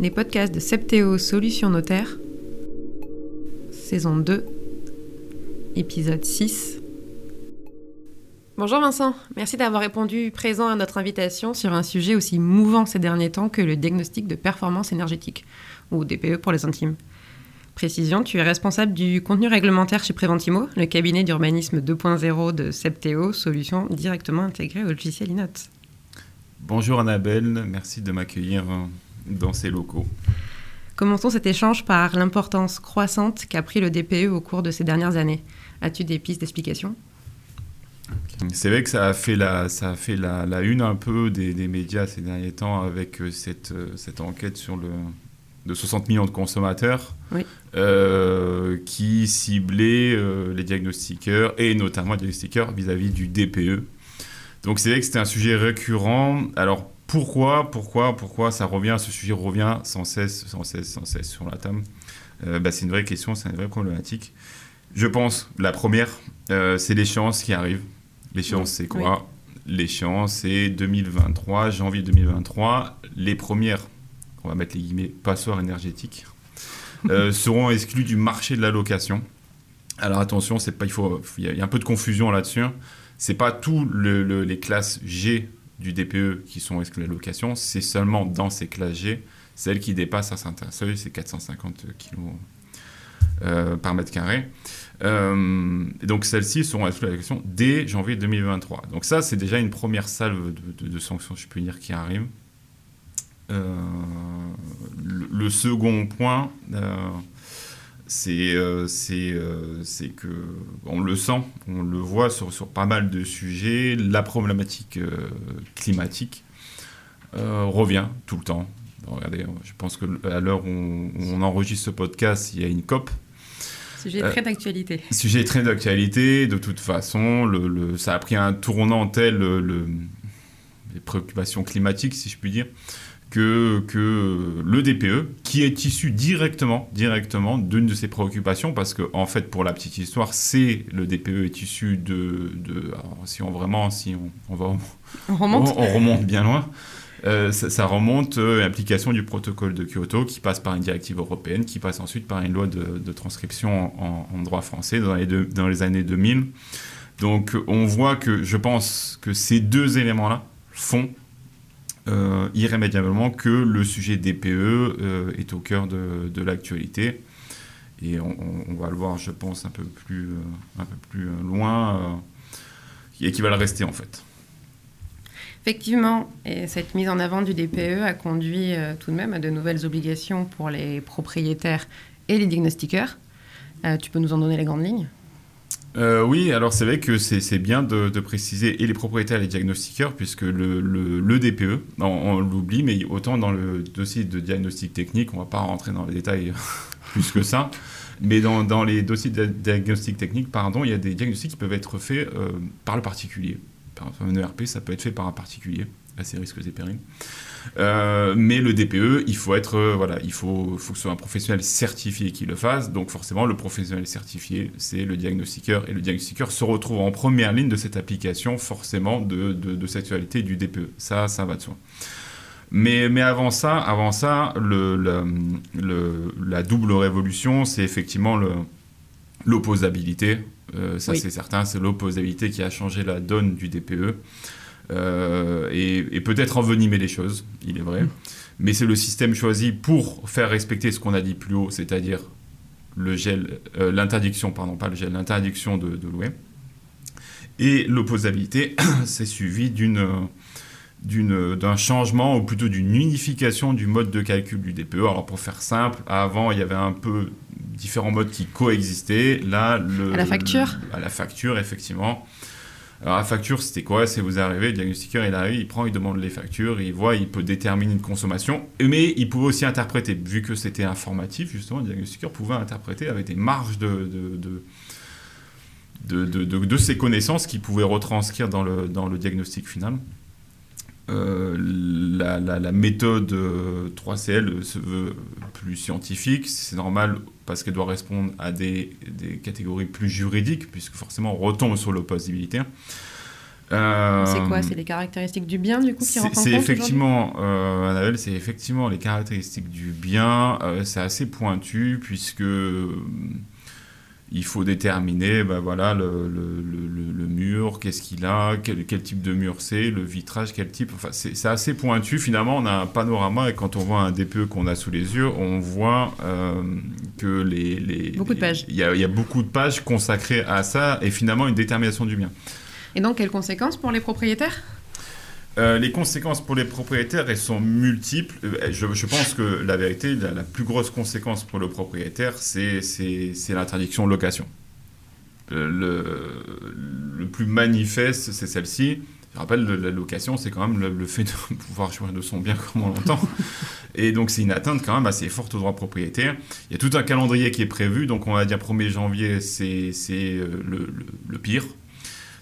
les podcasts de Septéo Solutions Notaire, saison 2, épisode 6. Bonjour Vincent, merci d'avoir répondu présent à notre invitation sur un sujet aussi mouvant ces derniers temps que le diagnostic de performance énergétique, ou DPE pour les intimes. Précision, tu es responsable du contenu réglementaire chez Preventimo, le cabinet d'urbanisme 2.0 de Septéo, solution directement intégrée au logiciel Inote. Bonjour Annabelle, merci de m'accueillir dans ces locaux. Commençons cet échange par l'importance croissante qu'a pris le DPE au cours de ces dernières années. As-tu des pistes d'explication? C'est vrai que ça a fait la, ça a fait la, la une un peu des, des, médias ces derniers temps avec euh, cette, euh, cette enquête sur le, de 60 millions de consommateurs oui. euh, qui ciblait euh, les diagnostiqueurs et notamment les diagnostiqueurs vis-à-vis du DPE. Donc c'est vrai que c'était un sujet récurrent. Alors pourquoi, pourquoi, pourquoi ça revient, ce sujet revient sans cesse, sans cesse, sans cesse sur la table euh, bah, C'est une vraie question, c'est une vraie problématique. Je pense, la première, euh, c'est l'échéance qui arrive. L'échéance, c'est quoi? Oui. L'échéance, c'est 2023, janvier 2023. Les premières, on va mettre les guillemets, passoires énergétiques, euh, seront exclues du marché de la location. Alors attention, c'est pas, il faut, il y a un peu de confusion là-dessus. C'est pas tous le, le, les classes G du DPE qui sont exclues de la location, c'est seulement dans ces classes G, celles qui dépassent un certain seuil, c'est 450 kg euh, par mètre carré. Euh, donc celles-ci seront exclues de la location dès janvier 2023. Donc ça, c'est déjà une première salve de, sanctions, je peux dire, qui arrive. Euh, le, second point, euh, c'est euh, que on le sent, on le voit sur, sur pas mal de sujets, la problématique euh, climatique euh, revient tout le temps. Regardez, je pense qu'à l'heure où on, on, enregistre ce podcast, il y a une COP. Sujet très d'actualité. Sujet très d'actualité, de toute façon, le, le, ça a pris un tournant tel le, les préoccupations climatiques, si je puis dire, que, que le DPE, qui est issu directement, directement d'une de ses préoccupations, parce que en fait, pour la petite histoire, c'est le DPE est issu de, de alors, si on vraiment, si on, on va, on remonte, on, on remonte bien loin. Euh, ça, ça, remonte euh, l'application du protocole de Kyoto qui passe par une directive européenne, qui passe ensuite par une loi de, de transcription en, en, droit français dans les, deux, dans les années 2000. Donc on voit que je pense que ces deux éléments-là font euh, irrémédiablement que le sujet DPE euh, est au cœur de, de l'actualité. Et on, va le voir, je pense, un peu plus, euh, un peu plus loin, et qui va le rester en fait. Effectivement, et cette mise en avant du DPE a conduit euh, tout de même à de nouvelles obligations pour les propriétaires et les diagnostiqueurs. Euh, tu peux nous en donner les grandes lignes? Euh, oui, alors c'est vrai que c'est bien de, préciser et les propriétaires et les diagnostiqueurs, puisque le, DPE, on, on l'oublie, mais autant dans le dossier de diagnostic technique, on ne va pas rentrer dans les détails plus que ça, mais dans, les dossiers de diagnostic technique, pardon, il y a des diagnostics qui peuvent être faits euh, par le particulier. Par un ERP, ça peut être fait par un particulier, à ses risques et périls. Euh, mais le DPE, il faut être, euh, voilà, il faut, faut que ce soit un professionnel certifié qui le fasse. Donc forcément, le professionnel certifié, c'est le diagnostiqueur. Et le diagnostiqueur se retrouve en première ligne de cette application, forcément, de, de, de sexualité du DPE. Ça, ça va de soi. Mais, mais avant ça, avant ça le, le, le la double révolution, c'est effectivement l'opposabilité. Euh, ça, oui. c'est certain, c'est l'opposabilité qui a changé la donne du DPE. Euh, et, et peut-être envenimer les choses, il est vrai. Mmh. Mais c'est le système choisi pour faire respecter ce qu'on a dit plus haut, c'est-à-dire le gel, euh, l'interdiction, pardon, pas le gel, l'interdiction de, de, louer. Et l'opposabilité, c'est suivi d'une d'un changement ou plutôt d'une unification du mode de calcul du DPE. Alors pour faire simple, avant il y avait un peu différents modes qui coexistaient. Là, le, à la facture? Le, à la facture, effectivement. Alors la facture, c'était quoi? C'est vous arrivez, le diagnostiqueur, il arrive, il prend, il demande les factures, il voit, il peut déterminer une consommation, mais il pouvait aussi interpréter, vu que c'était informatif, justement, le diagnostiqueur pouvait interpréter avec des marges de, de, connaissances qu'il pouvait retranscrire dans le diagnostic final. Euh, la, la, la, méthode euh, 3CL se veut plus scientifique, c'est normal parce qu'elle doit répondre à des, des, catégories plus juridiques, puisque forcément on retombe sur l'opposabilité. Euh, c'est quoi? C'est les caractéristiques du bien du coup qui rentrent C'est effectivement, euh, Annabelle, c'est effectivement les caractéristiques du bien. Euh, c'est assez pointu puisque il faut déterminer ben voilà, le, le, le, mur, qu'est-ce qu'il a, quel, quel, type de mur c'est, le vitrage, quel type. Enfin, c'est assez pointu. Finalement, on a un panorama et quand on voit un DPE qu'on a sous les yeux, on voit euh, que les, les. Beaucoup de pages. Il y, y, a beaucoup de pages consacrées à ça et finalement une détermination du bien. Et donc, quelles conséquences pour les propriétaires? Euh, les conséquences pour les propriétaires, elles sont multiples. Euh, je, pense que la vérité, la, plus grosse conséquence pour le propriétaire, c'est l'interdiction de location. Euh, le, le, plus manifeste, c'est celle-ci. Je rappelle, la location, c'est quand même le, fait de pouvoir jouir de son bien comme on l'entend. Et donc, c'est une atteinte quand même assez forte au droit propriétaire. Il y a tout un calendrier qui est prévu. Donc, on va dire 1er janvier, c'est le, le, pire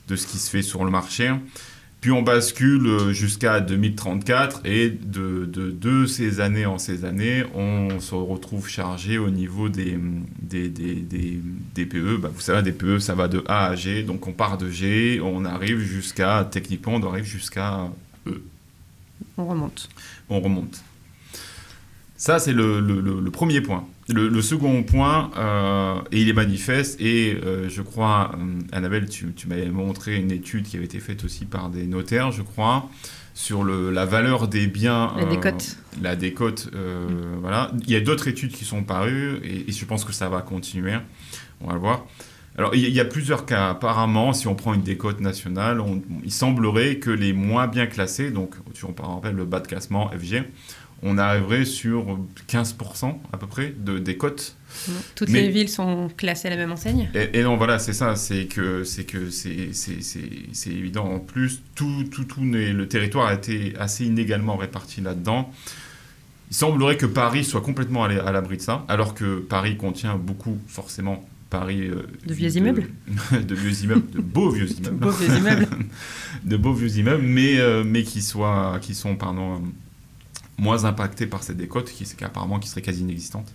de ce qui se fait sur le marché. Puis on bascule jusqu'à 2034 et de, de, ces années en ces années, on se retrouve chargé au niveau des, des, des, DPE. Bah, vous savez, des DPE, ça va de A à G. Donc on part de G, on arrive jusqu'à, techniquement, on arrive jusqu'à E. On remonte. On remonte. Ça, c'est le, le, premier point. Le, second point, euh, et il est manifeste, et euh, je crois, euh, Annabelle, tu, tu m'avais montré une étude qui avait été faite aussi par des notaires, je crois, sur le, la valeur des biens. La décote. la décote, mm. voilà. Il y a d'autres études qui sont parues, et, je pense que ça va continuer. On va le voir. Alors, il y, a plusieurs cas. Apparemment, si on prend une décote nationale, il semblerait que les moins bien classés, donc, si on rappelle le bas de classement FG, on arriverait sur 15% à peu près de, des cotes. Toutes les villes sont classées à la même enseigne Et, non, voilà, c'est ça, c'est que c'est que c'est évident. En plus, tout, tout, tout le territoire a été assez inégalement réparti là-dedans. Il semblerait que Paris soit complètement à l'abri de ça, alors que Paris contient beaucoup, forcément, Paris. Euh, de vieux immeubles De vieux immeubles, de beaux vieux immeubles. de beaux vieux immeubles. de beaux vieux immeubles, mais, euh, mais qui, soient, qui sont, pardon, moins impacté par cette décote, qui, apparemment qui serait quasi inexistante.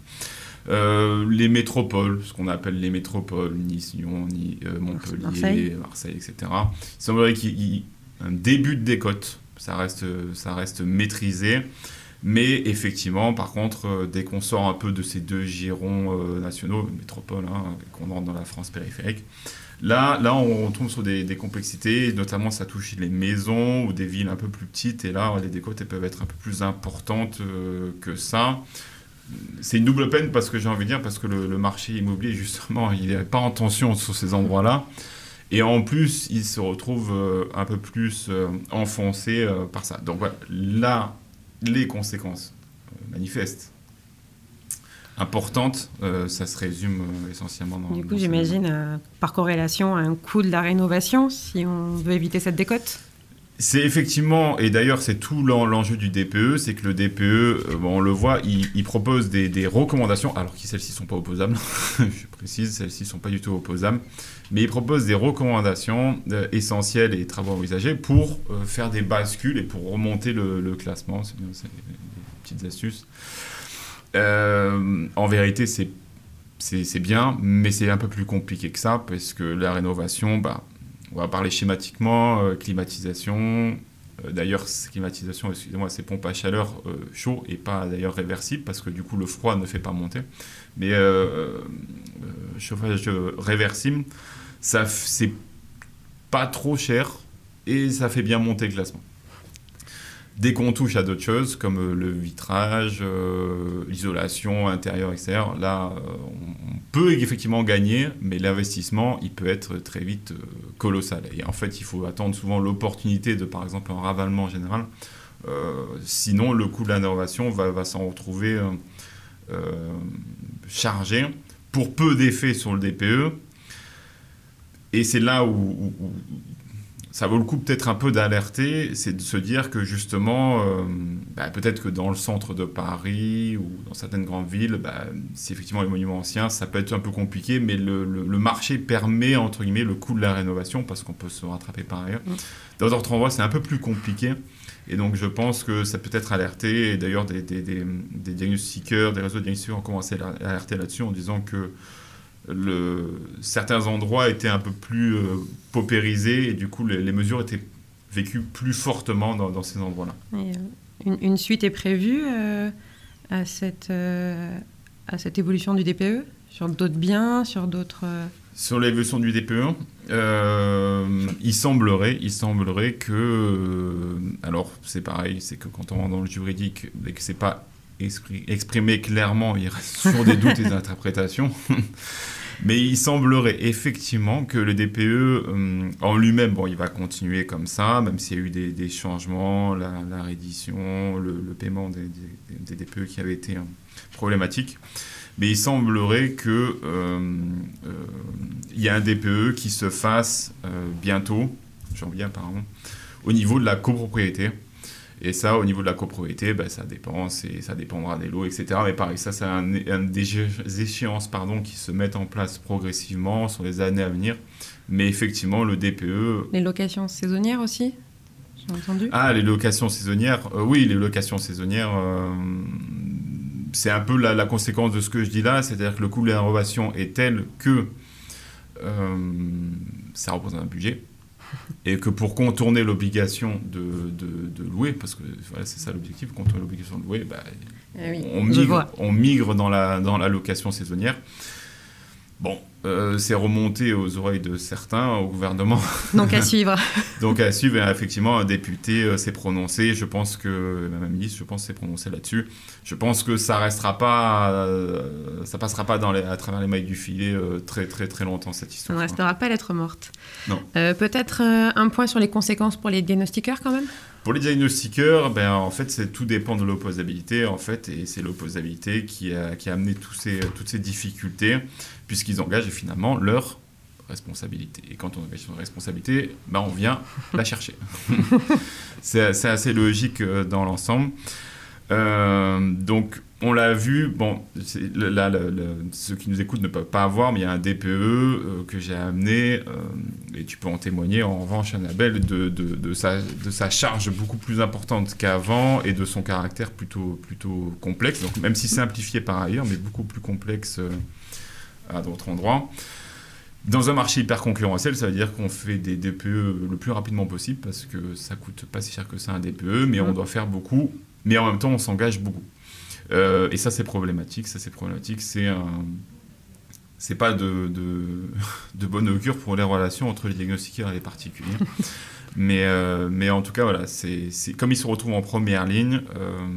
Euh, les métropoles, ce qu'on appelle les métropoles, Nice, Lyon, euh, Montpellier, Marseille. etc. Il semblerait qu'il y ait un début de décote, ça reste, ça reste maîtrisé, mais effectivement, par contre, euh, dès qu'on sort un peu de ces deux girons nationaux, métropole, hein, qu'on rentre dans la France périphérique, Là, là, on tombe sur des, complexités, notamment ça touche les maisons ou des villes un peu plus petites, et là, les décotes peuvent être un peu plus importantes euh, que ça. C'est une double peine parce que j'ai envie de dire, parce que le, marché immobilier, justement, il n'est pas en tension sur ces endroits-là. Et en plus, il se retrouve euh, un peu plus euh, enfoncé par ça. Donc voilà, là, les conséquences manifestes importante, euh, ça se résume euh, essentiellement dans. Du coup, j'imagine euh, par corrélation un coût de la rénovation si on veut éviter cette décote? C'est effectivement, et d'ailleurs c'est tout l'enjeu du DPE, c'est que le DPE, on le voit, il, propose des, recommandations, alors que celles-ci ne sont pas opposables, je précise, celles-ci ne sont pas du tout opposables, mais il propose des recommandations essentielles et travaux envisagés pour faire des bascules et pour remonter le, le classement, c'est des petites astuces. Euh, en vérité, c'est c'est bien, mais c'est un peu plus compliqué que ça, parce que la rénovation, bah, on va parler schématiquement, euh, climatisation. Euh, d'ailleurs, climatisation, excusez-moi, c'est pompe à chaleur chaud et pas d'ailleurs réversible, parce que du coup, le froid ne fait pas monter. Mais chauffage réversible, c'est pas trop cher et ça fait bien monter le classement. Dès qu'on touche à d'autres choses, comme euh, le vitrage, euh, l'isolation intérieure, extérieure, là, euh, on peut effectivement gagner, mais l'investissement, il peut être très vite colossal. Et en fait, il faut attendre souvent l'opportunité de, par exemple, un ravalement général. sinon, le coût de l'innovation va, va s'en retrouver chargé pour peu d'effets sur le DPE. Et c'est là où, ça vaut le coup peut-être un peu d'alerter, c'est de se dire que justement, euh, bah, peut-être que dans le centre de Paris ou dans certaines grandes villes, bah, si effectivement les monuments anciens, ça peut être un peu compliqué, mais le, marché permet, entre guillemets, le coût de la rénovation parce qu'on peut se rattraper par ailleurs. Mm. Dans d'autres endroits, c'est un peu plus compliqué. Et donc, je pense que ça peut être alerté. Et d'ailleurs, des, des, des, des, diagnostiqueurs, des réseaux de diagnostiqueurs ont commencé à alerter là-dessus en disant que le, certains endroits étaient un peu plus euh, paupérisés et du coup les, mesures étaient vécu plus fortement dans, ces endroits-là. Une, une, suite est prévue à, cette, à cette évolution du DPE sur d'autres biens, sur d'autres... Sur l'évolution du DPE, euh, il semblerait, il semblerait que, euh, alors c'est pareil, c'est que quand on va dans le juridique, et que c'est pas exprimé clairement, il reste toujours des doutes et des interprétations. Mais il semblerait effectivement que le DPE euh, en lui-même, bon, il va continuer comme ça, même s'il y a eu des, changements, la, réédition, le, paiement des, des, DPE qui avait été problématique mais il semblerait qu'il euh, euh, y a un DPE qui se fasse euh, bientôt, janvier apparemment, au niveau de la copropriété. Et ça, au niveau de la copropriété, ben, ça dépend, ça dépendra des lots, etc. Mais pareil, ça, c'est un, des échéances pardon, qui se mettent en place progressivement sur les années à venir. Mais effectivement, le DPE... Les locations saisonnières aussi J'ai entendu. Ah, les locations saisonnières, oui, les locations saisonnières, c'est un peu la, conséquence de ce que je dis là, c'est-à-dire que le coût de la rénovation est tel que euh, ça représente un budget et que pour contourner l'obligation de, louer, parce que voilà, c'est ça l'objectif, contourner l'obligation de louer, bah, eh on, migre, on, migre, dans la, dans la location saisonnière. Bon, euh, c'est remonté aux oreilles de certains, au gouvernement. Donc à suivre. Donc à suivre, effectivement, un député euh, s'est prononcé. Je pense que, Mme ministre, je pense, s'est prononcé là-dessus. Je pense que ça restera pas, euh, ça passera pas dans les, à travers les mailles du filet très très très longtemps cette histoire. Ça ne restera pas lettre morte. Non. Peut-être un point sur les conséquences pour les diagnostiqueurs quand même? Pour les diagnostiqueurs, ben, en fait, tout dépend de l'opposabilité, en fait, et c'est l'opposabilité qui a, qui a amené tous ces, toutes ces difficultés puisqu'ils engagent finalement leur responsabilité. Et quand on engage son responsabilité, ben on vient la chercher. c'est assez logique euh, dans l'ensemble. Euh, donc, on l'a vu, bon, là, ceux qui nous écoutent ne peuvent pas avoir, mais il y a un DPE euh, que j'ai amené, et tu peux en témoigner en revanche, Annabelle, de, de, de, sa, de sa charge beaucoup plus importante qu'avant et de son caractère plutôt, plutôt complexe, donc même si simplifié par ailleurs, mais beaucoup plus complexe à d'autres endroits. Dans un marché hyper concurrentiel, ça veut dire qu'on fait des DPE le plus rapidement possible parce que ça coûte pas si cher que ça un DPE, mais on mm. doit faire beaucoup, mais en même temps on s'engage beaucoup. Euh, et ça c'est problématique, ça c'est problématique, c'est un... C'est pas de, de, de, bonne augure pour les relations entre les diagnostiqueurs et les particuliers. mais, euh, mais en tout cas, voilà, c'est comme ils se retrouvent en première ligne, euh,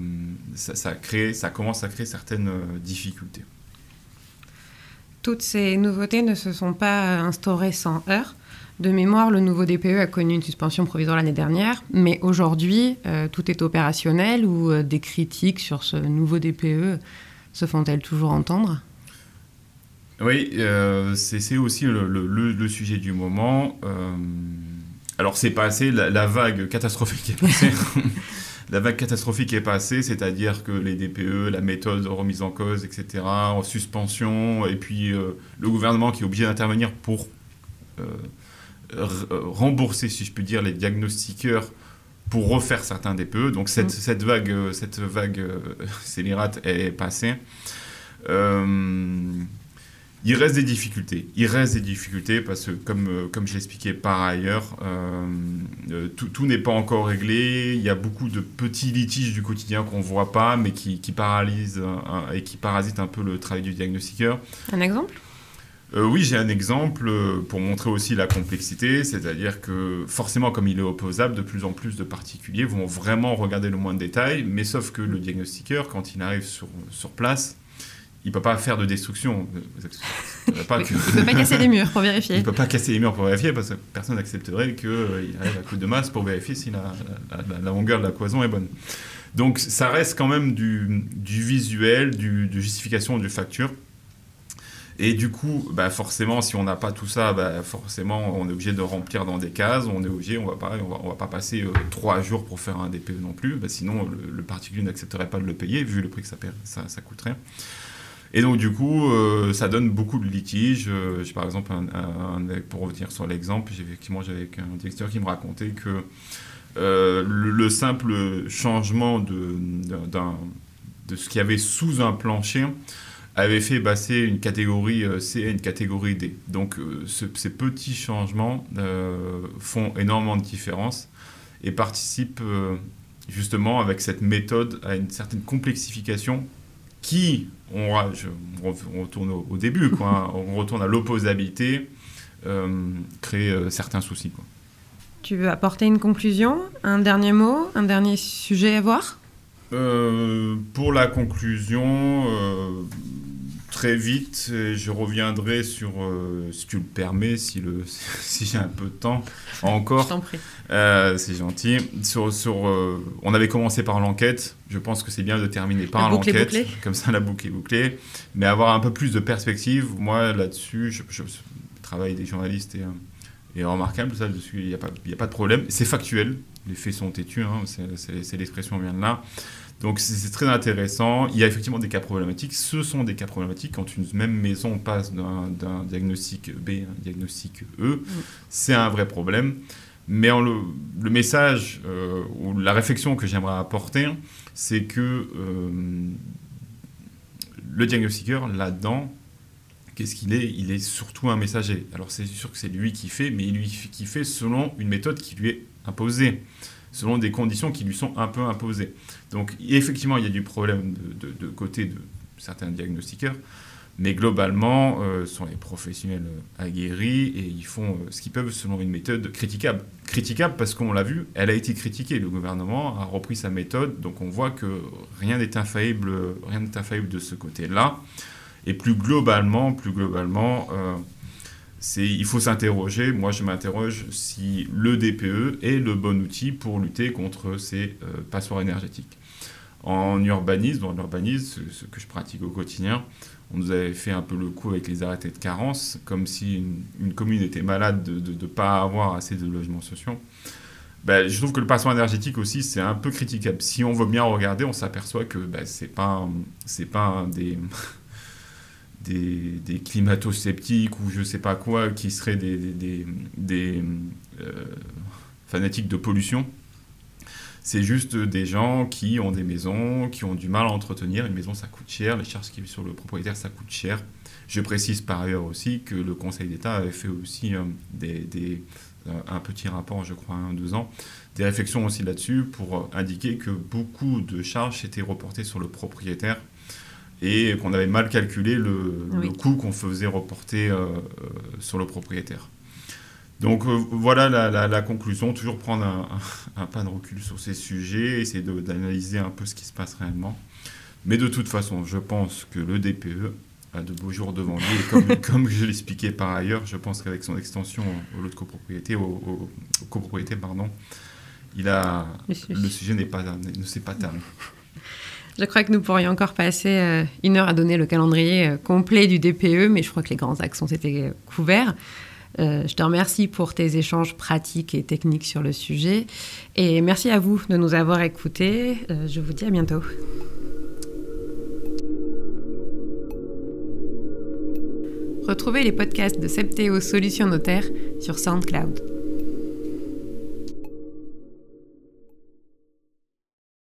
ça, ça, crée, ça commence à créer certaines difficultés. Toutes ces nouveautés ne se sont pas instaurées sans heurts. De mémoire, le nouveau DPE a connu une suspension provisoire l'année dernière, mais aujourd'hui, euh, tout est opérationnel ou euh, des critiques sur ce nouveau DPE se font-elles toujours entendre? Oui, euh, c'est aussi le, sujet du moment. alors, c'est passé, la, la, vague catastrophique est passée. la vague catastrophique est passée, c'est-à-dire que les DPE, la méthode de remise en cause, etc., en suspension, et puis euh, le gouvernement qui est obligé d'intervenir pour euh, rembourser, si je puis dire, les diagnostiqueurs pour refaire certains DPE. Donc cette, mm. cette vague, cette vague euh, scélérate est passée. Il reste des difficultés. Il reste des difficultés parce que, comme, euh, comme je l'expliquais par ailleurs, euh, euh, tout, n'est pas encore réglé. Il y a beaucoup de petits litiges du quotidien qu'on ne voit pas, mais qui, qui paralysent et qui parasitent un peu le travail du diagnostiqueur. Un exemple? Oui, j'ai un exemple pour montrer aussi la complexité, c'est-à-dire que forcément, comme il est opposable, de plus en plus de particuliers vont vraiment regarder le moins de détails, mais sauf que le diagnostiqueur, quand il arrive sur, sur place, il peut pas faire de destruction. Il ne peut pas casser les murs pour vérifier. Il ne peut pas casser les murs pour vérifier parce que personne n'accepterait qu'il arrive à coup de masse pour vérifier si la, longueur de la cloison est bonne. Donc ça reste quand même du, visuel, du, de justification du facture. Et du coup, bah forcément, si on n'a pas tout ça, bah forcément, on est obligé de remplir dans des cases. On est obligé, on va pas, on va, on va pas passer euh, trois jours pour faire un DPE non plus. Bah, sinon, le, particulier n'accepterait pas de le payer vu le prix que ça, ça, ça coûterait. Et donc, du coup, euh, ça donne beaucoup de litiges. Euh, par exemple, pour revenir sur l'exemple, effectivement, j'avais un directeur qui me racontait que euh, le, simple changement de, ce qu'il y avait sous un plancher avait fait passer une catégorie C à une catégorie D. Donc, ces petits changements font énormément de différence. et participe justement avec cette méthode à une certaine complexification qui, on, retourne au, début, quoi, hein, on retourne à l'opposabilité, crée certains soucis. Quoi. Tu veux apporter une conclusion Un dernier mot Un dernier sujet à voir? Euh, Pour la conclusion, euh, très vite, je reviendrai sur, euh, si tu le permets, si, le, si j'ai un peu de temps encore. je t'en prie. c'est gentil. Sur, sur on avait commencé par l'enquête. Je pense que c'est bien de terminer par l'enquête. Comme ça, la boucle est bouclée. Mais avoir un peu plus de perspective. Moi, là-dessus, je, je, travaille des journalistes et et remarquable, ça, il n'y a, pas, a pas de problème. C'est factuel, les faits sont têtus, hein, c'est l'expression vient de là. Donc c'est très intéressant. Il y a effectivement des cas problématiques. Ce sont des cas problématiques quand une même maison passe d'un diagnostic B à un diagnostic E. Mm. C'est un vrai problème. Mais le, le, message euh, ou la réflexion que j'aimerais apporter, c'est que euh, le diagnostiqueur, là-dedans, Qu'est-ce qu'il est? Il est surtout un messager. Alors c'est sûr que c'est lui qui fait, mais il lui qui fait selon une méthode qui lui est imposée, selon des conditions qui lui sont un peu imposées. Donc effectivement, il y a du problème de, côté de certains diagnostiqueurs, mais globalement, euh, sont les professionnels aguerris et ils font euh, ce qu'ils peuvent selon une méthode critiquable. Critiquable parce qu'on l'a vu, elle a été critiquée. Le gouvernement a repris sa méthode, donc on voit que rien n'est infaillible, infaillible de ce côté-là. Et plus globalement, plus globalement, euh, il faut s'interroger. Moi, je m'interroge si le DPE est le bon outil pour lutter contre ces euh, passoires énergétiques. En urbanisme, dans l'urbanisme, ce, que je pratique au quotidien, on nous avait fait un peu le coup avec les arrêtés de carence, comme si une, commune était malade de ne pas avoir assez de logements sociaux. Ben, je trouve que le passoire énergétique aussi, c'est un peu critiquable. Si on veut bien regarder, on s'aperçoit que ben, ce n'est pas, pas des, des, climato-sceptiques ou je sais pas quoi qui seraient des, des, euh, fanatiques de pollution. C'est juste des gens qui ont des maisons, qui ont du mal à entretenir. Une maison, ça coûte cher. Les charges qui vivent sur le propriétaire, ça coûte cher. Je précise par ailleurs aussi que le Conseil d'État avait fait aussi euh, des, euh, un petit rapport, je crois, un deux ans, des réflexions aussi là-dessus pour indiquer que beaucoup de charges étaient reportées sur le propriétaire et qu'on avait mal calculé le, coût qu'on faisait reporter euh, euh, sur le propriétaire. Donc euh, voilà la, conclusion, toujours prendre un, pas de recul sur ces sujets, essayer d'analyser un peu ce qui se passe réellement. Mais de toute façon, je pense que le DPE a de beaux jours devant lui. Et comme, comme je l'expliquais par ailleurs, je pense qu'avec son extension au lot de copropriété, au, copropriété, pardon, il a, le sujet n'est pas, ne s'est pas terminé. Je crois que nous pourrions encore passer euh, une heure à donner le calendrier euh, complet du DPE, mais je crois que les grands axes ont été couverts. Euh, je te remercie pour tes échanges pratiques et techniques sur le sujet. Et merci à vous de nous avoir écoutés. je vous dis à bientôt. Retrouvez les podcasts de Septéo Solutions Notaire sur SoundCloud.